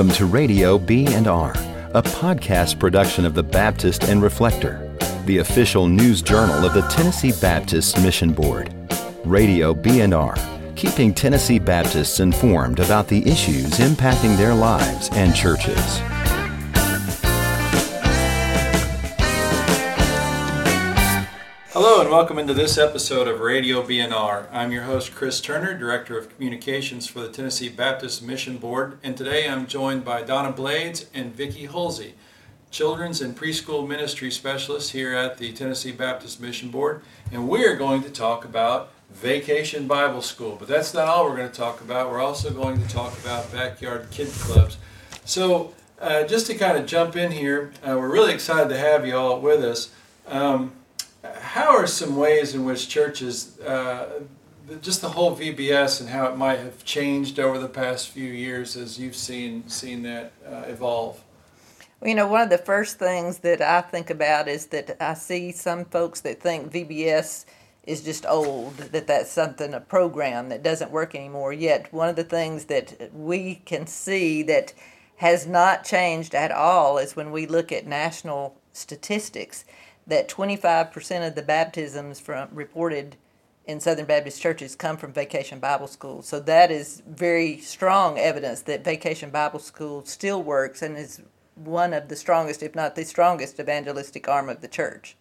Welcome to Radio B&R, a podcast production of the Baptist and Reflector, the official news journal of the Tennessee Baptist Mission Board. Radio B&R, keeping Tennessee Baptists informed about the issues impacting their lives and churches. And welcome into this episode of Radio B&R. I'm your host Chris Turner, Director of Communications for the Tennessee Baptist Mission Board, and today I'm joined by Donna Blades and Vicki Holsey, Children's and Preschool Ministry Specialists here at the Tennessee Baptist Mission Board, and we're going to talk about Vacation Bible School. But that's not all we're going to talk about. We're also going to talk about backyard kid clubs. So, uh, just to kind of jump in here, uh, we're really excited to have you all with us. Um, how are some ways in which churches, uh, just the whole VBS and how it might have changed over the past few years as you've seen seen that uh, evolve? You know, one of the first things that I think about is that I see some folks that think VBS is just old, that that's something, a program that doesn't work anymore. Yet, one of the things that we can see that has not changed at all is when we look at national statistics that 25% of the baptisms from reported in Southern Baptist churches come from Vacation Bible School. So that is very strong evidence that Vacation Bible School still works and is one of the strongest, if not the strongest, evangelistic arm of the church.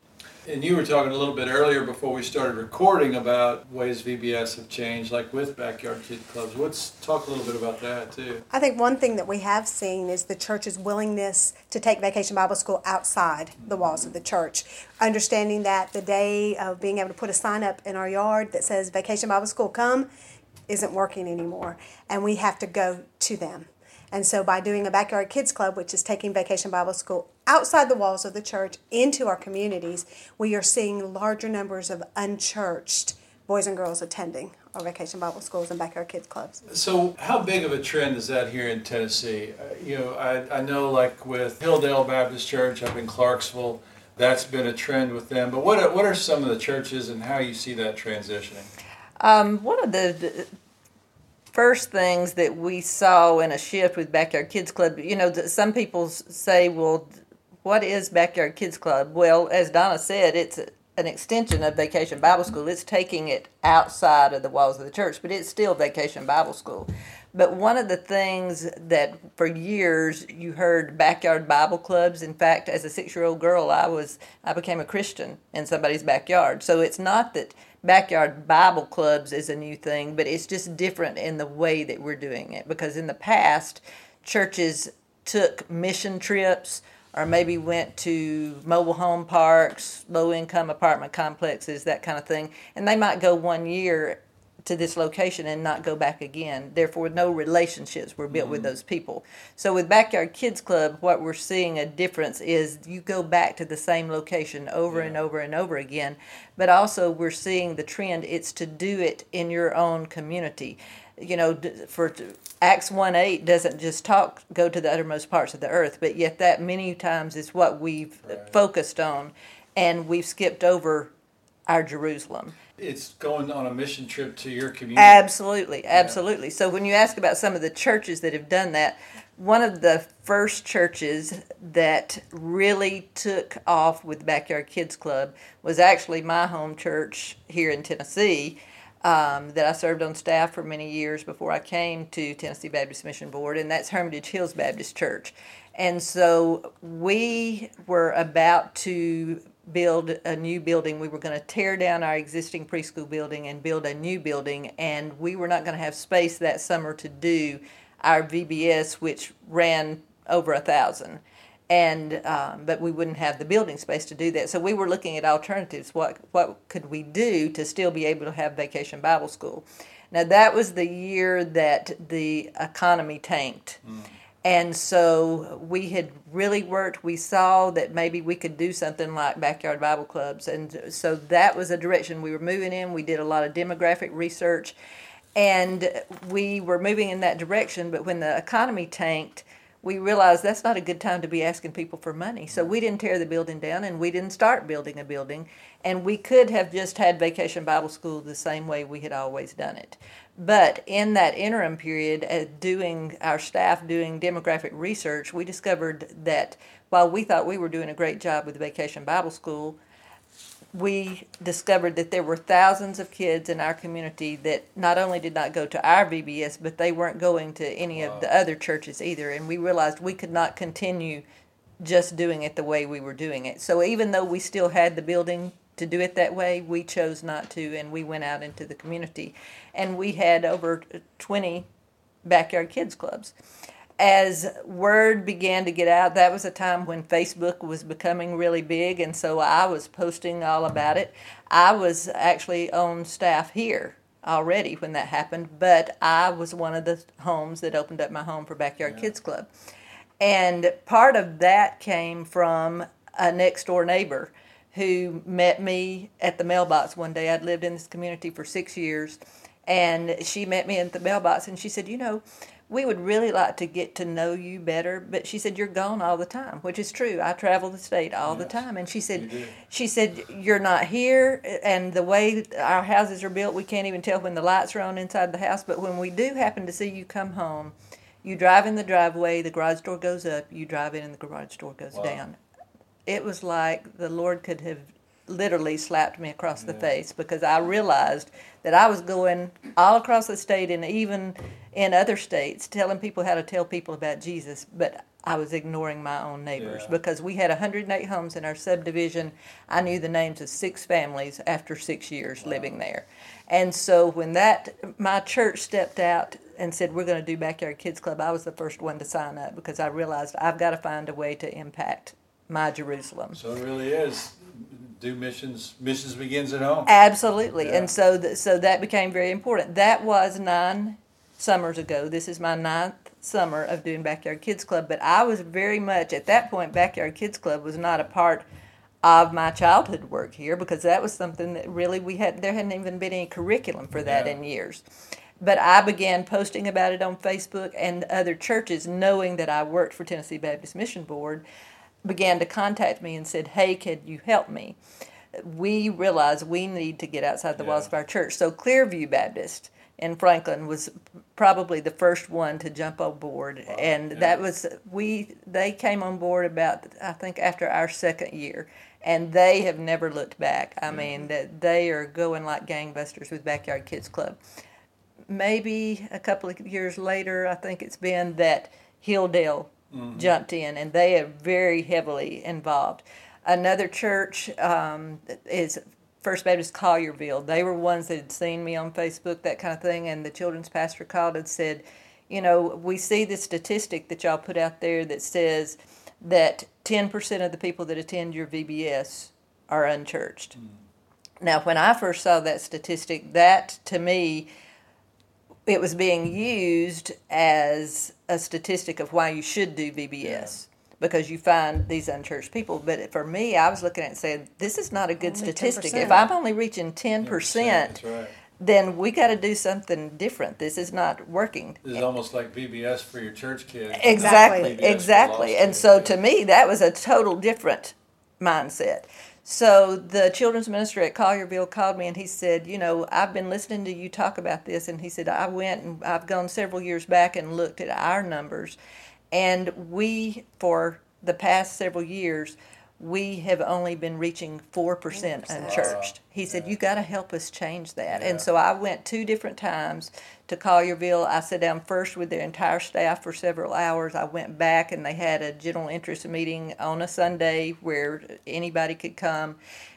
And you were talking a little bit earlier before we started recording about ways VBS have changed, like with backyard kid clubs. Let's talk a little bit about that too. I think one thing that we have seen is the church's willingness to take Vacation Bible School outside the walls of the church. Understanding that the day of being able to put a sign up in our yard that says Vacation Bible School come isn't working anymore, and we have to go to them. And so, by doing a backyard kids club, which is taking Vacation Bible School outside the walls of the church into our communities, we are seeing larger numbers of unchurched boys and girls attending our Vacation Bible Schools and backyard kids clubs. So, how big of a trend is that here in Tennessee? Uh, you know, I, I know like with Hilldale Baptist Church up in Clarksville, that's been a trend with them. But what are, what are some of the churches and how you see that transitioning? Um, one of the first things that we saw in a shift with Backyard Kids Club, you know, some people say, well, what is Backyard Kids Club? Well, as Donna said, it's an extension of Vacation Bible School. It's taking it outside of the walls of the church, but it's still Vacation Bible School. But one of the things that for years you heard backyard Bible clubs. In fact, as a six-year-old girl, I was I became a Christian in somebody's backyard. So it's not that backyard Bible clubs is a new thing, but it's just different in the way that we're doing it. Because in the past, churches took mission trips or maybe went to mobile home parks, low income apartment complexes, that kind of thing. And they might go one year to this location and not go back again. Therefore, no relationships were built mm-hmm. with those people. So, with Backyard Kids Club, what we're seeing a difference is you go back to the same location over yeah. and over and over again, but also we're seeing the trend it's to do it in your own community. You know, for Acts 1 8 doesn't just talk, go to the uttermost parts of the earth, but yet that many times is what we've right. focused on, and we've skipped over our Jerusalem it's going on a mission trip to your community. Absolutely, absolutely. Yeah. So when you ask about some of the churches that have done that, one of the first churches that really took off with Backyard Kids Club was actually my home church here in Tennessee. Um, that I served on staff for many years before I came to Tennessee Baptist Mission Board, and that's Hermitage Hills Baptist Church. And so we were about to build a new building. We were going to tear down our existing preschool building and build a new building, and we were not going to have space that summer to do our VBS, which ran over a thousand. And um, but we wouldn't have the building space to do that, so we were looking at alternatives. What what could we do to still be able to have Vacation Bible School? Now that was the year that the economy tanked. Mm and so we had really worked. We saw that maybe we could do something like backyard Bible clubs. And so that was a direction we were moving in. We did a lot of demographic research and we were moving in that direction. But when the economy tanked, we realized that's not a good time to be asking people for money. So we didn't tear the building down and we didn't start building a building. And we could have just had Vacation Bible School the same way we had always done it. But in that interim period, uh, doing our staff doing demographic research, we discovered that while we thought we were doing a great job with Vacation Bible School, we discovered that there were thousands of kids in our community that not only did not go to our VBS, but they weren't going to any of the other churches either. And we realized we could not continue just doing it the way we were doing it. So even though we still had the building to do it that way, we chose not to, and we went out into the community. And we had over 20 backyard kids clubs as word began to get out, that was a time when Facebook was becoming really big, and so I was posting all about it. I was actually on staff here already when that happened, but I was one of the homes that opened up my home for Backyard yeah. Kids Club. And part of that came from a next door neighbor who met me at the mailbox one day. I'd lived in this community for six years, and she met me at the mailbox and she said, You know, we would really like to get to know you better but she said you're gone all the time which is true. I travel the state all yes, the time. And she said she said you're not here. And the way our houses are built we can't even tell when the lights are on inside the house. But when we do happen to see you come home you drive in the driveway the garage door goes up you drive in and the garage door goes wow. down. It was like the lord could have literally slapped me across yeah. the face because I realized that I was going all across the state and even in other states telling people how to tell people about Jesus, but I was ignoring my own neighbors yeah. because we had 108 homes in our subdivision. I knew the names of six families after six years wow. living there. And so when that my church stepped out and said we're going to do backyard kids club, I was the first one to sign up because I realized I've got to find a way to impact my Jerusalem. So it really is do missions. Missions begins at home. Absolutely, yeah. and so th- so that became very important. That was nine summers ago. This is my ninth summer of doing Backyard Kids Club, but I was very much at that point. Backyard Kids Club was not a part of my childhood work here because that was something that really we had. There hadn't even been any curriculum for that yeah. in years. But I began posting about it on Facebook and other churches, knowing that I worked for Tennessee Baptist Mission Board began to contact me and said, Hey, could you help me? We realized we need to get outside the yeah. walls of our church. So Clearview Baptist in Franklin was probably the first one to jump on board. Wow. And yeah. that was, we, they came on board about, I think, after our second year. And they have never looked back. I mm-hmm. mean, that they are going like gangbusters with Backyard Kids Club. Maybe a couple of years later, I think it's been that Hilldale mm-hmm. jumped in, and they are very heavily involved. Another church um, is First Baptist Collierville. They were ones that had seen me on Facebook, that kind of thing, and the children's pastor called and said, you know, we see the statistic that y'all put out there that says that 10% of the people that attend your VBS are unchurched. Mm. Now, when I first saw that statistic, that to me it was being used as a statistic of why you should do VBS. Yeah. Because you find these unchurched people, but for me, I was looking at it and saying, "This is not a good only statistic. 10%. If I'm only reaching ten percent, right. then we got to do something different. This is not working." This is almost like VBS for your church kids. Exactly, exactly. And so, to me, that was a total different mindset. So the children's minister at Collierville called me and he said, You know, I've been listening to you talk about this. And he said, I went and I've gone several years back and looked at our numbers. And we, for the past several years, we have only been reaching 4% unchurched. He said, You got to help us change that. Yeah. And so I went two different times to Collierville. I sat down first with their entire staff for several hours. I went back and they had a general interest meeting on a Sunday where anybody could come.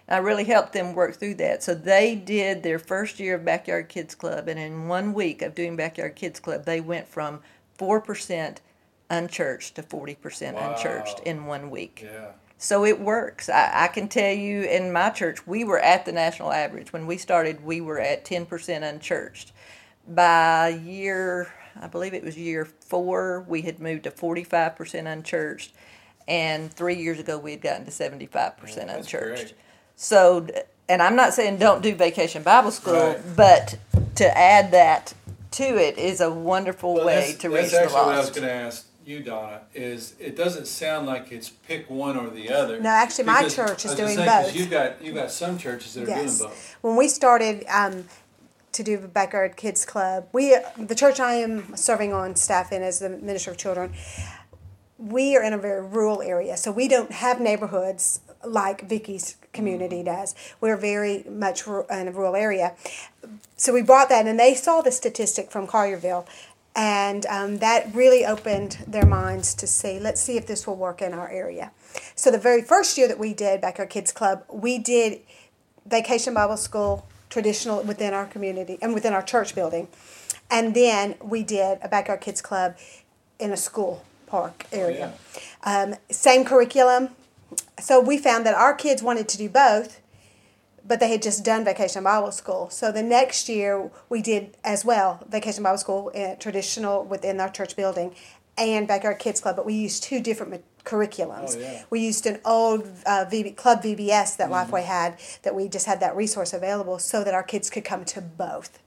I really helped them work through that. So they did their first year of Backyard Kids Club, and in one week of doing Backyard Kids Club, they went from 4% unchurched to 40% wow. unchurched in one week. Yeah. So it works. I, I, can tell you in my church, we were at the national average. When we started, we were at 10% unchurched. By year, I believe it was year four, we had moved to 45% unchurched. And three years ago, we had gotten to 75% yeah, unchurched. Great. So, and I'm not saying don't do vacation Bible school, right. but to add that to it is a wonderful well, way to reach the lost. That's actually what I was going to ask you, Donna, is it doesn't sound like it's pick one or the other. No, actually, my church is I was gonna doing say, 'cause both. You've got you've got some churches that are Yes. doing both. When we started um, to do the Backyard Kids Club, we the church I am serving on staff in as the minister of children, we are in a very rural area, so we don't have neighborhoods like Vicky's community does. We're very much in a rural area. So we brought that, and they saw the statistic from Collierville, and um, that really opened their minds to see, let's see if this will work in our area. So the very first year that we did Backyard Kids Club, we did Vacation Bible School traditional within our community and within our church building. And then we did a Backyard Kids Club in a school park area. Um, same curriculum. So we found that our kids wanted to do both, but they had just done Vacation Bible School. So the next year we did as well Vacation Bible School uh, traditional within our church building and Backyard Kids Club, but we used two different ma- curriculums. Oh, yeah. We used an old uh, VB, Club VBS that Lifeway had that we just had that resource available so that our kids could come to both.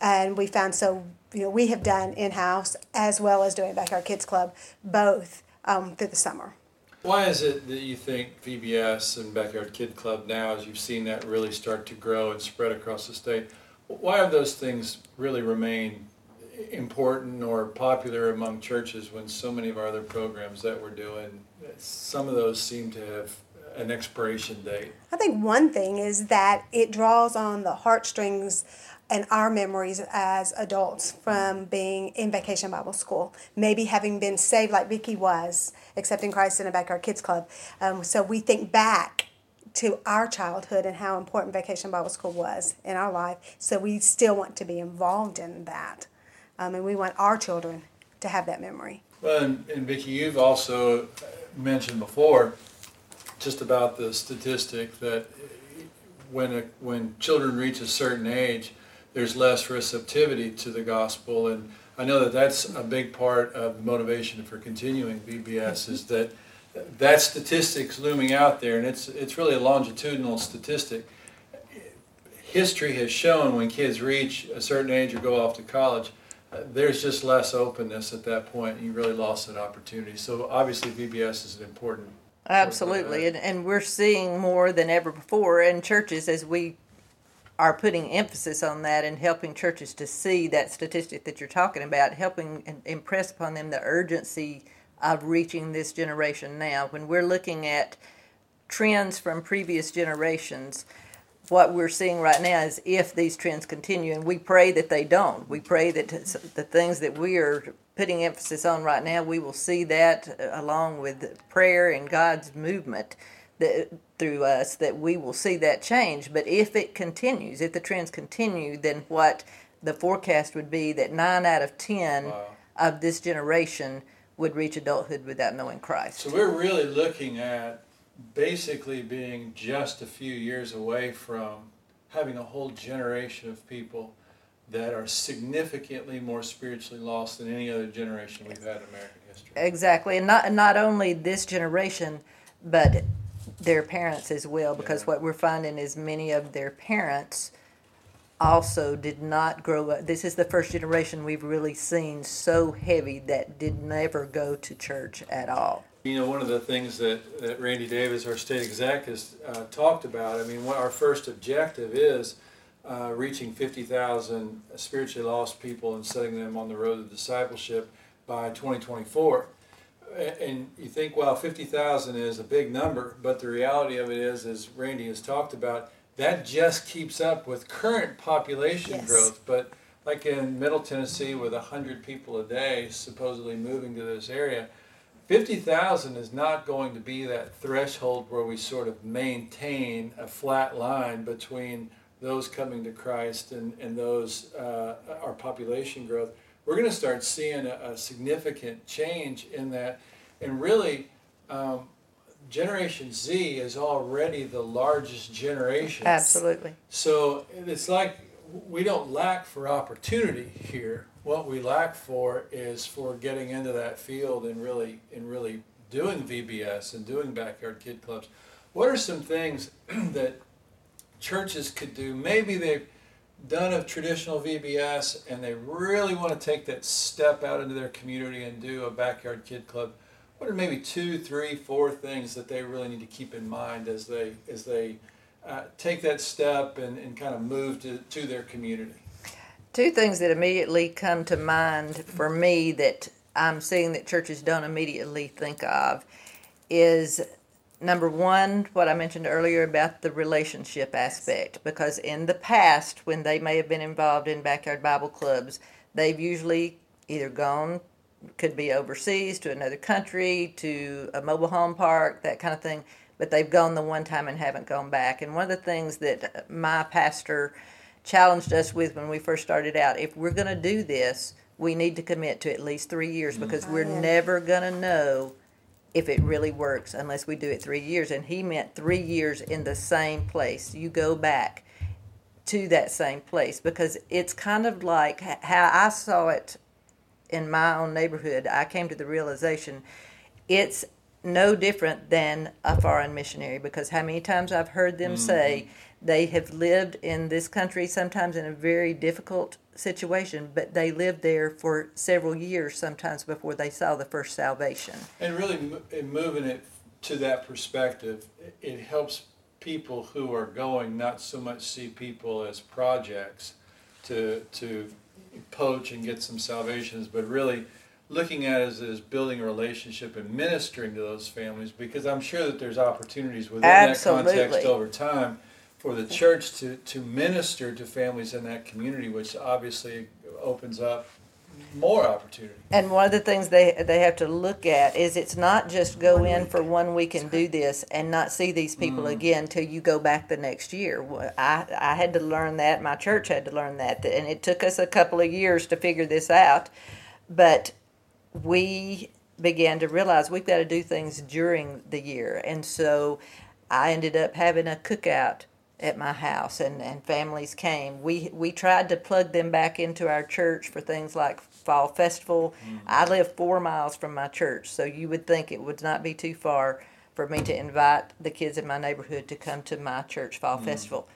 And we found so you know we have done in house as well as doing Backyard Kids Club both um, through the summer. Why is it that you think VBS and Backyard Kid Club now, as you've seen that really start to grow and spread across the state, why have those things really remained important or popular among churches when so many of our other programs that we're doing, some of those seem to have an expiration date? I think one thing is that it draws on the heartstrings and our memories as adults from being in vacation Bible school, maybe having been saved like Vicky was, accepting Christ in a backyard kids club. Um, so we think back to our childhood and how important vacation Bible school was in our life. So we still want to be involved in that, um, and we want our children to have that memory. Well, and, and Vicki, you've also mentioned before just about the statistic that when a, when children reach a certain age, there's less receptivity to the gospel, and I know that that's a big part of the motivation for continuing VBS is that that statistic's looming out there, and it's it's really a longitudinal statistic. History has shown when kids reach a certain age or go off to college, uh, there's just less openness at that point, and you really lost that opportunity. So obviously, VBS is an important. Absolutely, and, and we're seeing more than ever before in churches as we are putting emphasis on that and helping churches to see that statistic that you're talking about, helping impress upon them the urgency of reaching this generation now. When we're looking at trends from previous generations, what we're seeing right now is if these trends continue, and we pray that they don't. We pray that the things that we are putting emphasis on right now, we will see that uh, along with prayer and God's movement that, through us, that we will see that change. But if it continues, if the trends continue, then what the forecast would be that nine out of ten Wow. of this generation would reach adulthood without knowing Christ. So we're really looking at basically being just a few years away from having a whole generation of people that are significantly more spiritually lost than any other generation we've had in American history. Exactly, and not not only this generation, but their parents as well. Because Yeah. what we're finding is many of their parents also did not grow up. This is the first generation we've really seen so heavy that did never go to church at all. You know, one of the things that, that Randy Davis, our state exec, has uh, talked about, I mean, what our first objective is uh, reaching 50,000 spiritually lost people and setting them on the road to discipleship by 2024. And you think, well, 50,000 is a big number, but the reality of it is, as Randy has talked about, that just keeps up with current population Yes. growth. But like in Middle Tennessee, with 100 people a day supposedly moving to this area, 50,000 is not going to be that threshold where we sort of maintain a flat line between those coming to Christ and, and those, uh, our population growth. We're going to start seeing a, a significant change in that. And really, um, Generation Z is already the largest generation. Absolutely. So it's like we don't lack for opportunity here. What we lack for is for getting into that field and really and really doing VBS and doing backyard kid clubs. What are some things that churches could do? Maybe they done a traditional VBS and they really want to take that step out into their community and do a backyard kid club, what are maybe two, three, four things that they really need to keep in mind as they as they uh, take that step and, and kind of move to, to their community? Two things that immediately come to mind for me that I'm seeing that churches don't immediately think of is number one, what I mentioned earlier about the relationship aspect. Because in the past, when they may have been involved in backyard Bible clubs, they've usually either gone, could be overseas to another country, to a mobile home park, that kind of thing. But they've gone the one time and haven't gone back. And one of the things that my pastor challenged us with when we first started out if we're going to do this, we need to commit to at least three years because we're oh, never going to know if it really works unless we do it three years. And he meant three years in the same place. You go back to that same place because it's kind of like how I saw it in my own neighborhood. I came to the realization it's no different than a foreign missionary because how many times I've heard them mm-hmm. say they have lived in this country sometimes in a very difficult situation, but they lived there for several years sometimes before they saw the first salvation. And really, in moving it to that perspective, it- helps people who are going not so much see people as projects to to poach and get some salvations, but really looking at it as, as building a relationship and ministering to those families. Because I'm sure that there's opportunities within that context over time for the church to to minister to families in that community, which obviously opens up more opportunity. And one of the things they they have to look at is it's not just go in for one week and do this and not see these people mm. again till you go back the next year. I I had to learn that. My church had to learn that, and it took us a couple of years to figure this out. But we began to realize we've got to do things during the year, and so I ended up having a cookout at my house and, and families came. We we tried to plug them back into our church for things like fall festival. Mm-hmm. I live four miles from my church, so you would think it would not be too far for me to invite the kids in my neighborhood to come to my church fall mm. festival.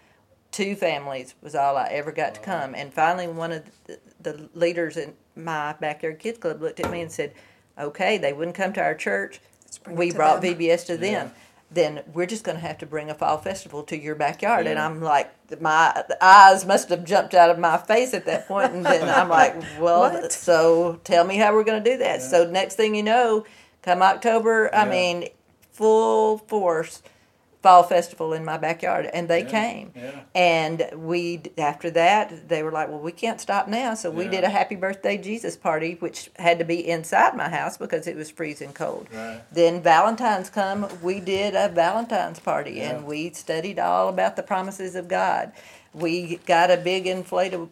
Two families was all I ever got to come, and finally one of the, the leaders in my backyard kids club looked at me and said, "Okay, they wouldn't come to our church. We to brought them." VBS to them." Then we're just going to have to bring a fall festival to your backyard, and I'm like, my eyes must have jumped out of my face at that point. point, and then I'm like, well, What? so tell me how we're going to do that. Yeah. So next thing you know, come October, I Yeah. mean, full force fall festival in my backyard, and they Yeah, came. yeah. And we after that, they were like, well, we can't stop now, so we Yeah. did a happy birthday Jesus party, which had to be inside my house because it was freezing cold. Right. Then Valentine's come, we did a Valentine's party, and we studied all about the promises of God. We got a big inflatable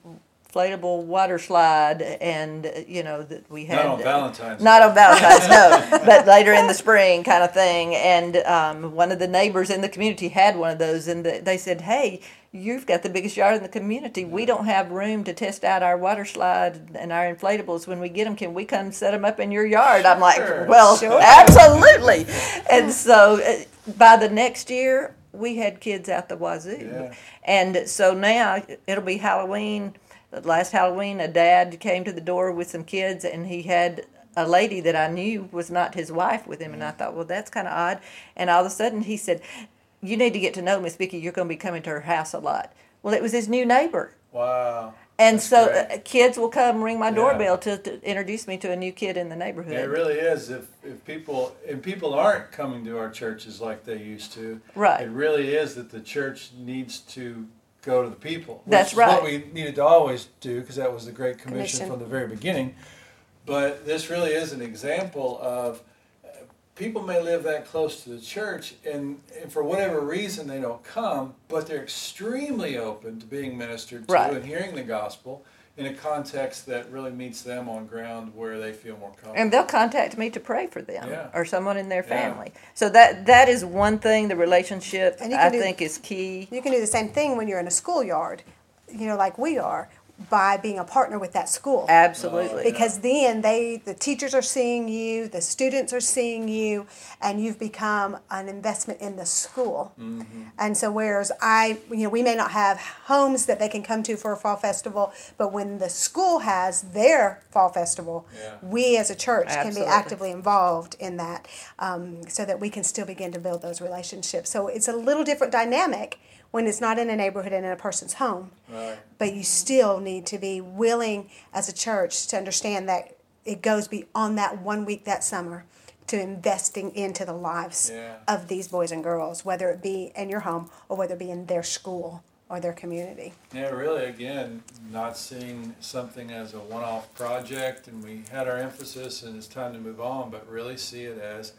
inflatable water slide and you know that we had Not on Valentine's. not on Valentine's, no, but later in the spring, kind of thing. And um, one of the neighbors in the community had one of those, and the, they said, "Hey, you've got the biggest yard in the community. We don't have room to test out our water slide and our inflatables when we get them. Can we come set them up in your yard?" I'm like, Sure. "Well, Sure. absolutely." And so uh, by the next year, we had kids out the wazoo, Yeah. and so now it'll be Halloween. Last Halloween, a dad came to the door with some kids, and he had a lady that I knew was not his wife with him. And I thought, well, that's kind of odd. And all of a sudden, he said, "You need to get to know Miss Vicky. You're going to be coming to her house a lot." Well, it was his new neighbor. Wow. And That's so uh, kids will come ring my Yeah. doorbell to, to introduce me to a new kid in the neighborhood. Yeah, it really is. If if people and people aren't coming to our churches like they used to, Right. It really is that the church needs to go to the people. That's right. What we needed to always do because that was the Great Commission, Commission. from the very beginning. But this really is an example of uh, people may live that close to the church, and, and for whatever reason they don't come, but they're extremely open to being ministered to Right. and hearing the gospel in a context that really meets them on ground where they feel more comfortable. and they'll contact me to pray for them Yeah. or someone in their Yeah. family. So that that is one thing. The relationship I do- think is key. You can do the same thing when you're in a schoolyard, you know, like we are. By being a partner with that school. Absolutely. because then they the teachers are seeing you the students are seeing you and you've become an investment in the school. And so whereas i you know we may not have homes that they can come to for a fall festival but when the school has their fall festival Yeah. we as a church can be actively involved in that um, so that we can still begin to build those relationships. So it's a little different dynamic when it's not in a neighborhood and in a person's home Right. but you still need to be willing as a church to understand that it goes beyond that one week that summer to investing into the lives Yeah. of these boys and girls, whether it be in your home or whether it be in their school or their community. Yeah, really, again, not seeing something as a one-off project, and we had our emphasis, and it's time to move on, but really see it as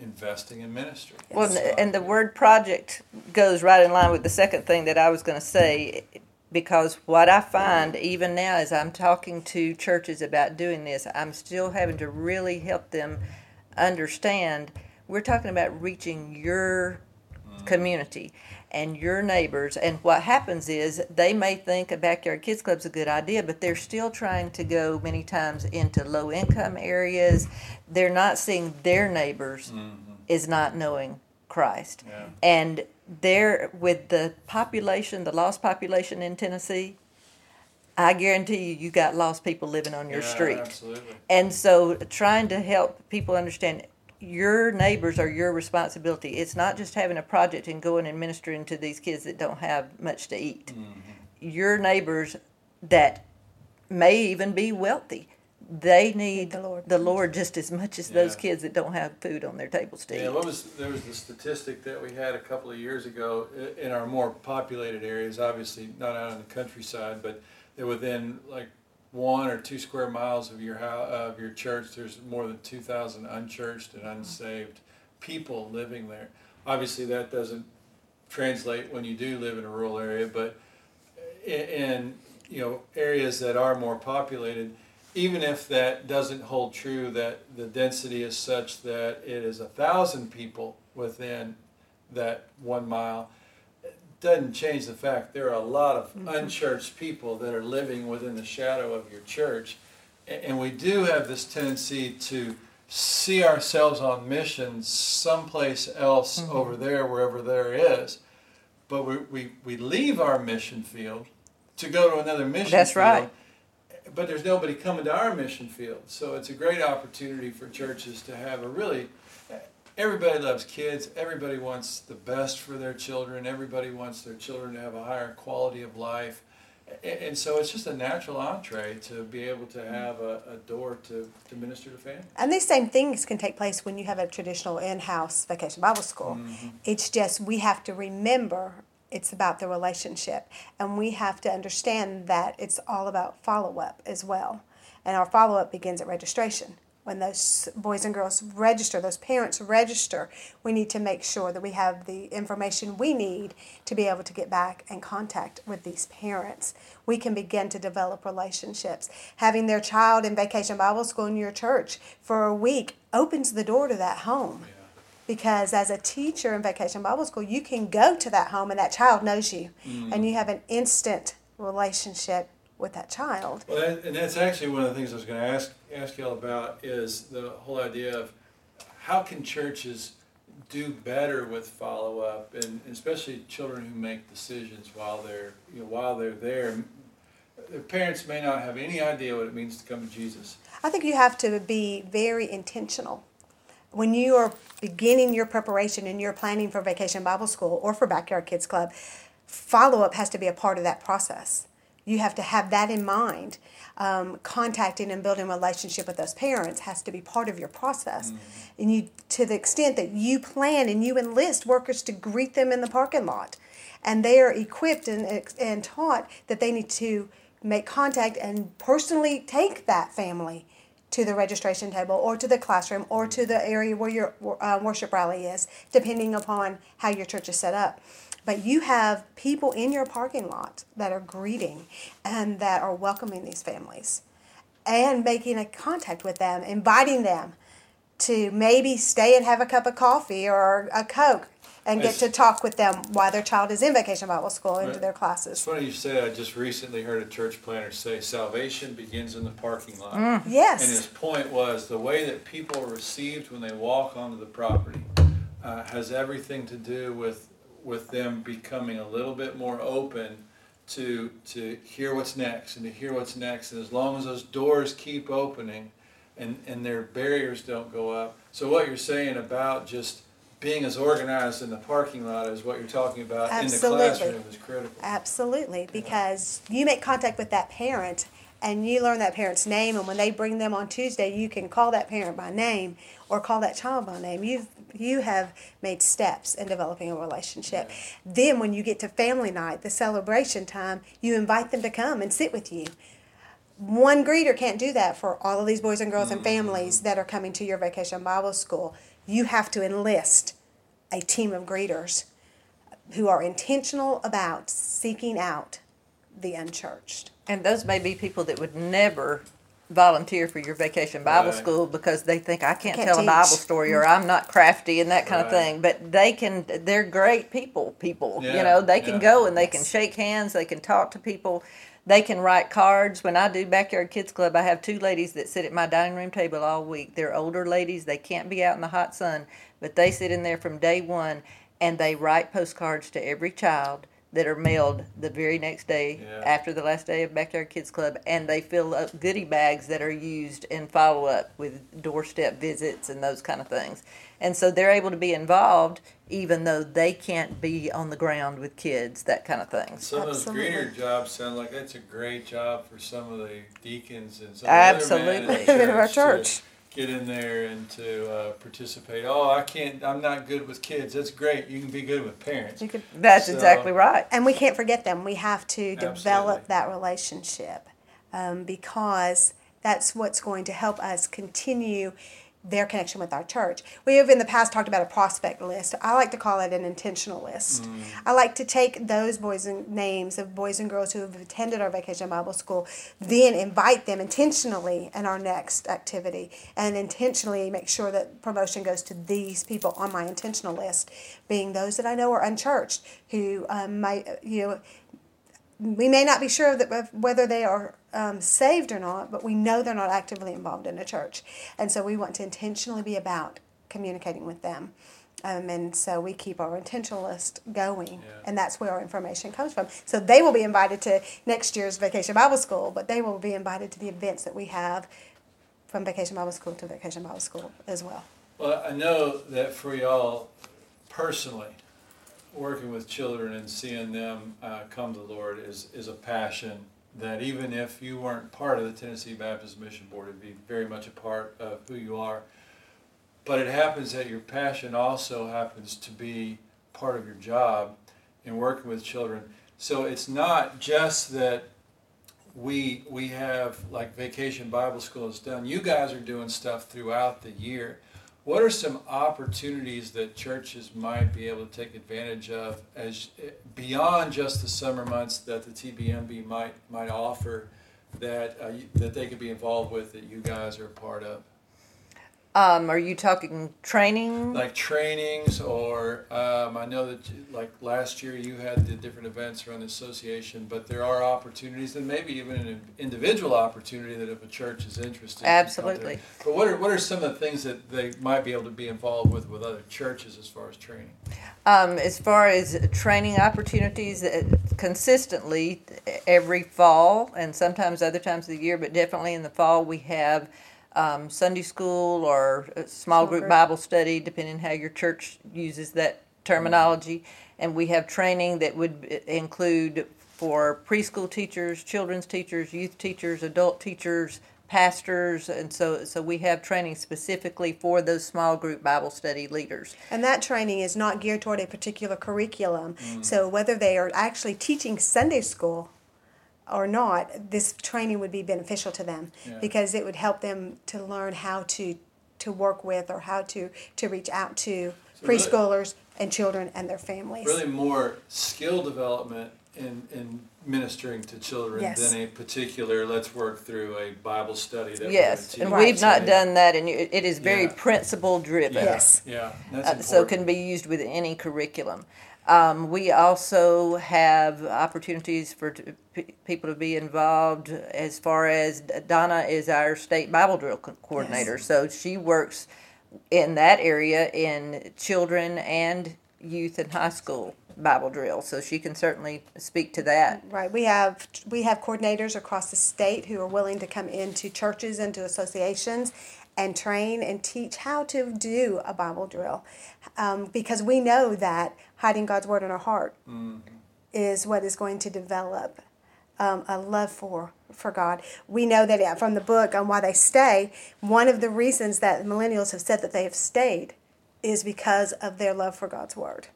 investing in ministry. Well, and- and the word project goes right in line with the second thing that I was going to say, because what I find even now as I'm talking to churches about doing this, I'm still having to really help them understand we're talking about reaching your mm. community and your neighbors. And what happens is they may think a backyard kids club's a good idea, but they're still trying to go many times into low income areas. They're not seeing their neighbors mm-hmm. is not knowing Christ. Yeah. And there with the population, the lost population in Tennessee, I guarantee you you got lost people living on your Yeah, street. Absolutely. And so trying to help people understand your neighbors are your responsibility. It's not just having a project and going and ministering to these kids that don't have much to eat. Mm-hmm. Your neighbors that may even be wealthy. They need the Lord. the Lord just as much as those kids that don't have food on their tables to Yeah, what was, there was the statistic that we had a couple of years ago in our more populated areas, obviously not out in the countryside, but they're within like one or two square miles of your hou- of your church, there's more than two thousand unchurched and mm-hmm. unsaved people living there. Obviously, that doesn't translate when you do live in a rural area, but i- in you know areas that are more populated, even if that doesn't hold true, that the density is such that it is a thousand people within that one mile, it doesn't change the fact there are a lot of mm-hmm. unchurched people that are living within the shadow of your church, and we do have this tendency to see ourselves on mission someplace else mm-hmm. over there, wherever there is but we, we, we leave our mission field to go to another mission field. That's field. right. But there's nobody coming to our mission field. So it's a great opportunity for churches to have a really, everybody loves kids. Everybody wants the best for their children. Everybody wants their children to have a higher quality of life. And so it's just a natural entree to be able to have a, a door to, to minister to families. And these same things can take place when you have a traditional in-house vacation Bible school. Mm-hmm. It's just we have to remember it's about the relationship, and we have to understand that it's all about follow-up as well. And our follow-up begins at registration. When those boys and girls register, those parents register, we need to make sure that we have the information we need to be able to get back and contact with these parents. We can begin to develop relationships. Having their child in vacation Bible school in your church for a week opens the door to that home. Because as a teacher in vacation Bible school, you can go to that home and that child knows you, mm. and you have an instant relationship with that child. Well, that, and that's actually one of the things I was going to ask ask y'all about is the whole idea of how can churches do better with follow up, and especially children who make decisions while they're you know, while they're there. Their parents may not have any idea what it means to come to Jesus. I think you have to be very intentional. When you are beginning your preparation and you're planning for Vacation Bible School or for Backyard Kids Club, follow up has to be a part of that process. You have to have that in mind. Um, contacting and building a relationship with those parents has to be part of your process. And you, to the extent that you plan and you enlist workers to greet them in the parking lot, and they are equipped and, and taught that they need to make contact and personally take that family to the registration table or to the classroom or to the area where your uh, worship rally is, depending upon how your church is set up. But you have people in your parking lot that are greeting and that are welcoming these families and making a contact with them, inviting them to maybe stay and have a cup of coffee or a Coke and get It's- to talk with them while their child is in vacation Bible school into Right. their It's classes. funny you say that. I just recently heard a church planner say salvation begins in the parking lot. Mm. Yes. And his point was the way that people are received when they walk onto the property uh, has everything to do with with them becoming a little bit more open to to hear what's next and to hear what's next. And as long as those doors keep opening and, and their barriers don't go up. So what you're saying about just being as organized in the parking lot as what you're talking about Absolutely. in the classroom is critical. Absolutely, because you make contact with that parent and you learn that parent's name, and when they bring them on Tuesday, you can call that parent by name or call that child by name. You've you have made steps in developing a relationship. Then, when you get to family night, the celebration time, you invite them to come and sit with you. One greeter can't do that for all of these boys and girls and mm-hmm. families that are coming to your vacation Bible school. You have to enlist a team of greeters who are intentional about seeking out the unchurched. And those may be people that would never volunteer for your vacation Bible Right. school because they think I can't, Can't tell a Bible story or I'm not crafty and that kind of thing. But they can, they're great people, people. Yeah, You know, they can yeah. go and they can shake hands, they can talk to people, they can write cards. When I do Backyard Kids Club, I have two ladies that sit at my dining room table all week. They're older ladies, they can't be out in the hot sun, but they sit in there from day one and they write postcards to every child that are mailed the very next day Yeah. after the last day of Backyard Kids Club, and they fill up goodie bags that are used in follow up with doorstep visits and those kind of things. And so they're able to be involved even though they can't be on the ground with kids, that kind of thing. Some of those greener jobs sound like that's a great job for some of the deacons and some of the other men Absolutely. in In our to church. Get in there and to uh, participate. Oh, I can't. I'm not good with kids. That's great. You can be good with parents. You could That's So- exactly right. And we can't forget them. We have to Absolutely. develop that relationship um, because that's what's going to help us continue their connection with our church. We have in the past talked about a prospect list. I like to call it an intentional list. I like to take those boys and names of boys and girls who have attended our vacation Bible school, then invite them intentionally in our next activity and intentionally make sure that promotion goes to these people on my intentional list, being those that I know are unchurched who um, might, you know, we may not be sure that of whether they are um, saved or not, but we know they're not actively involved in a church, and so we want to intentionally be about communicating with them. Um, and so we keep our intentional list going, Yeah. and that's where our information comes from. So they will be invited to next year's Vacation Bible School, but they will be invited to the events that we have from Vacation Bible School to Vacation Bible School as well. Well, I know that for y'all personally, working with children and seeing them uh, come to the Lord is, is a passion that even if you weren't part of the Tennessee Baptist Mission Board, it'd be very much a part of who you are. But it happens that your passion also happens to be part of your job in working with children. So it's not just that we we have like vacation Bible school is done. You guys are doing stuff throughout the year. What are some opportunities that churches might be able to take advantage of as beyond just the summer months that the TBMB might might offer that uh, that they could be involved with that you guys are a part of? Um, are you talking training? like trainings or um, I know that you- like last year you had the different events around the association, but there are opportunities and maybe even an individual opportunity that if a church is interested. can come there. Absolutely. But what are what are some of the things that they might be able to be involved with with other churches as far as training? Um, as far as training opportunities, uh, consistently every fall and sometimes other times of the year, but definitely in the fall, we have um, Sunday school or small group. Bible study, depending how your church uses that terminology. And we have training that would include for preschool teachers, children's teachers, youth teachers, adult teachers, pastors, and so so we have training specifically for those small group Bible study leaders. And that training is not geared toward a particular curriculum. So whether they are actually teaching Sunday school or not, this training would be beneficial to them Yeah. because it would help them to learn how to to work with or how to to reach out to So really- preschoolers and children and their families. Really more skill development in, in ministering to children Yes. than a particular, let's work through a Bible study that we're Yes, gonna and teach we've not done that, and it is very Yeah. principle driven. Yes. Yeah, that's Uh, so important. can be used with any curriculum. Um, we also have opportunities for t- p- people to be involved as far as Donna is our state Bible drill co- coordinator, so she works in that area in children and youth and high school Bible drill. So she can certainly speak to that. Right. We have we have coordinators across the state who are willing to come into churches and to associations and train and teach how to do a Bible drill, um, because we know that hiding God's word in our heart is what is going to develop um, a love for for God. We know that from the book on why they stay. One of the reasons that millennials have said that they have stayed is because of their love for God's word.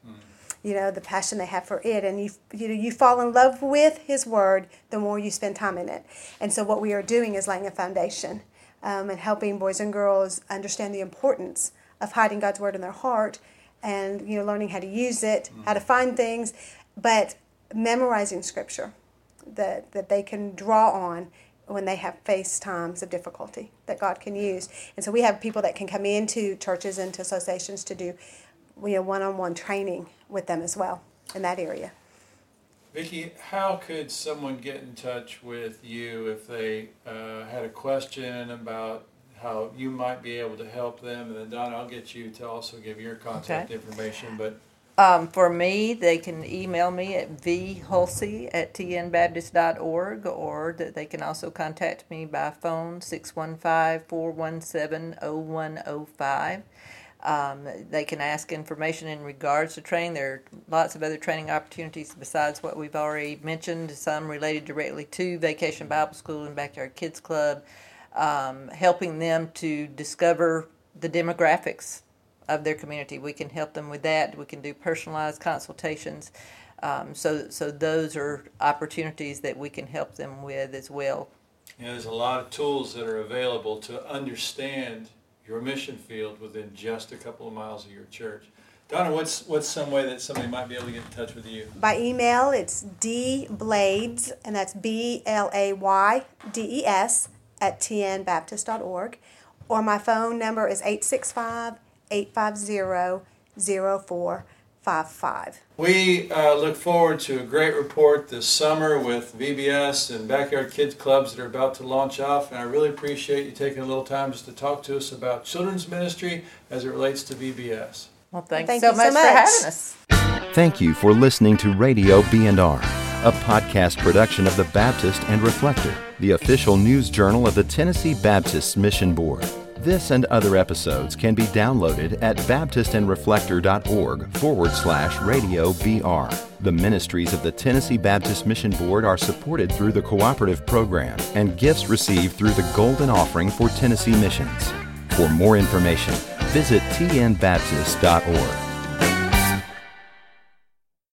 You know the passion they have for it, and you you know you fall in love with His word the more you spend time in it. And so what we are doing is laying a foundation um, and helping boys and girls understand the importance of hiding God's word in their heart, and you know learning how to use it, how to find things, but memorizing scripture that, that they can draw on when they have faced times of difficulty that God can use. And so we have people that can come into churches and to associations to do you know one-on-one training with them as well in that area. Vicki, how could someone get in touch with you if they uh, had a question about how you might be able to help them? And then Donna, I'll get you to also give your contact Okay. information. But Um, for me, they can email me at vhulsey at tnbaptist.org or that they can also contact me by phone 615-417-0105. Um, they can ask information in regards to training. There are lots of other training opportunities besides what we've already mentioned, some related directly to Vacation Bible School and Backyard Kids Club, um, helping them to discover the demographics of their community. We can help them with that. We can do personalized consultations. Um, so, so those are opportunities that we can help them with as well. there's a lot of tools that are available to understand your mission field within just a couple of miles of your church. Donna, what's what's some way that somebody might be able to get in touch with you? By email, it's dblaydes, and that's B L A Y D E S, at tnbaptist.org. Or my phone number is 865 850 0455. We uh, look forward to a great report this summer with VBS and Backyard Kids Clubs that are about to launch off. And I really appreciate you taking a little time just to talk to us about children's ministry as it relates to VBS. Well, thanks Thank so, you so much for having us. Thank you for listening to Radio B&R, a podcast production of the Baptist and Reflector, the official news journal of the Tennessee Baptist Mission Board. This and other episodes can be downloaded at baptistandreflector.org forward slash radio BR. The ministries of the Tennessee Baptist Mission Board are supported through the cooperative program and gifts received through the Golden Offering for Tennessee Missions. For more information, visit tnbaptist.org.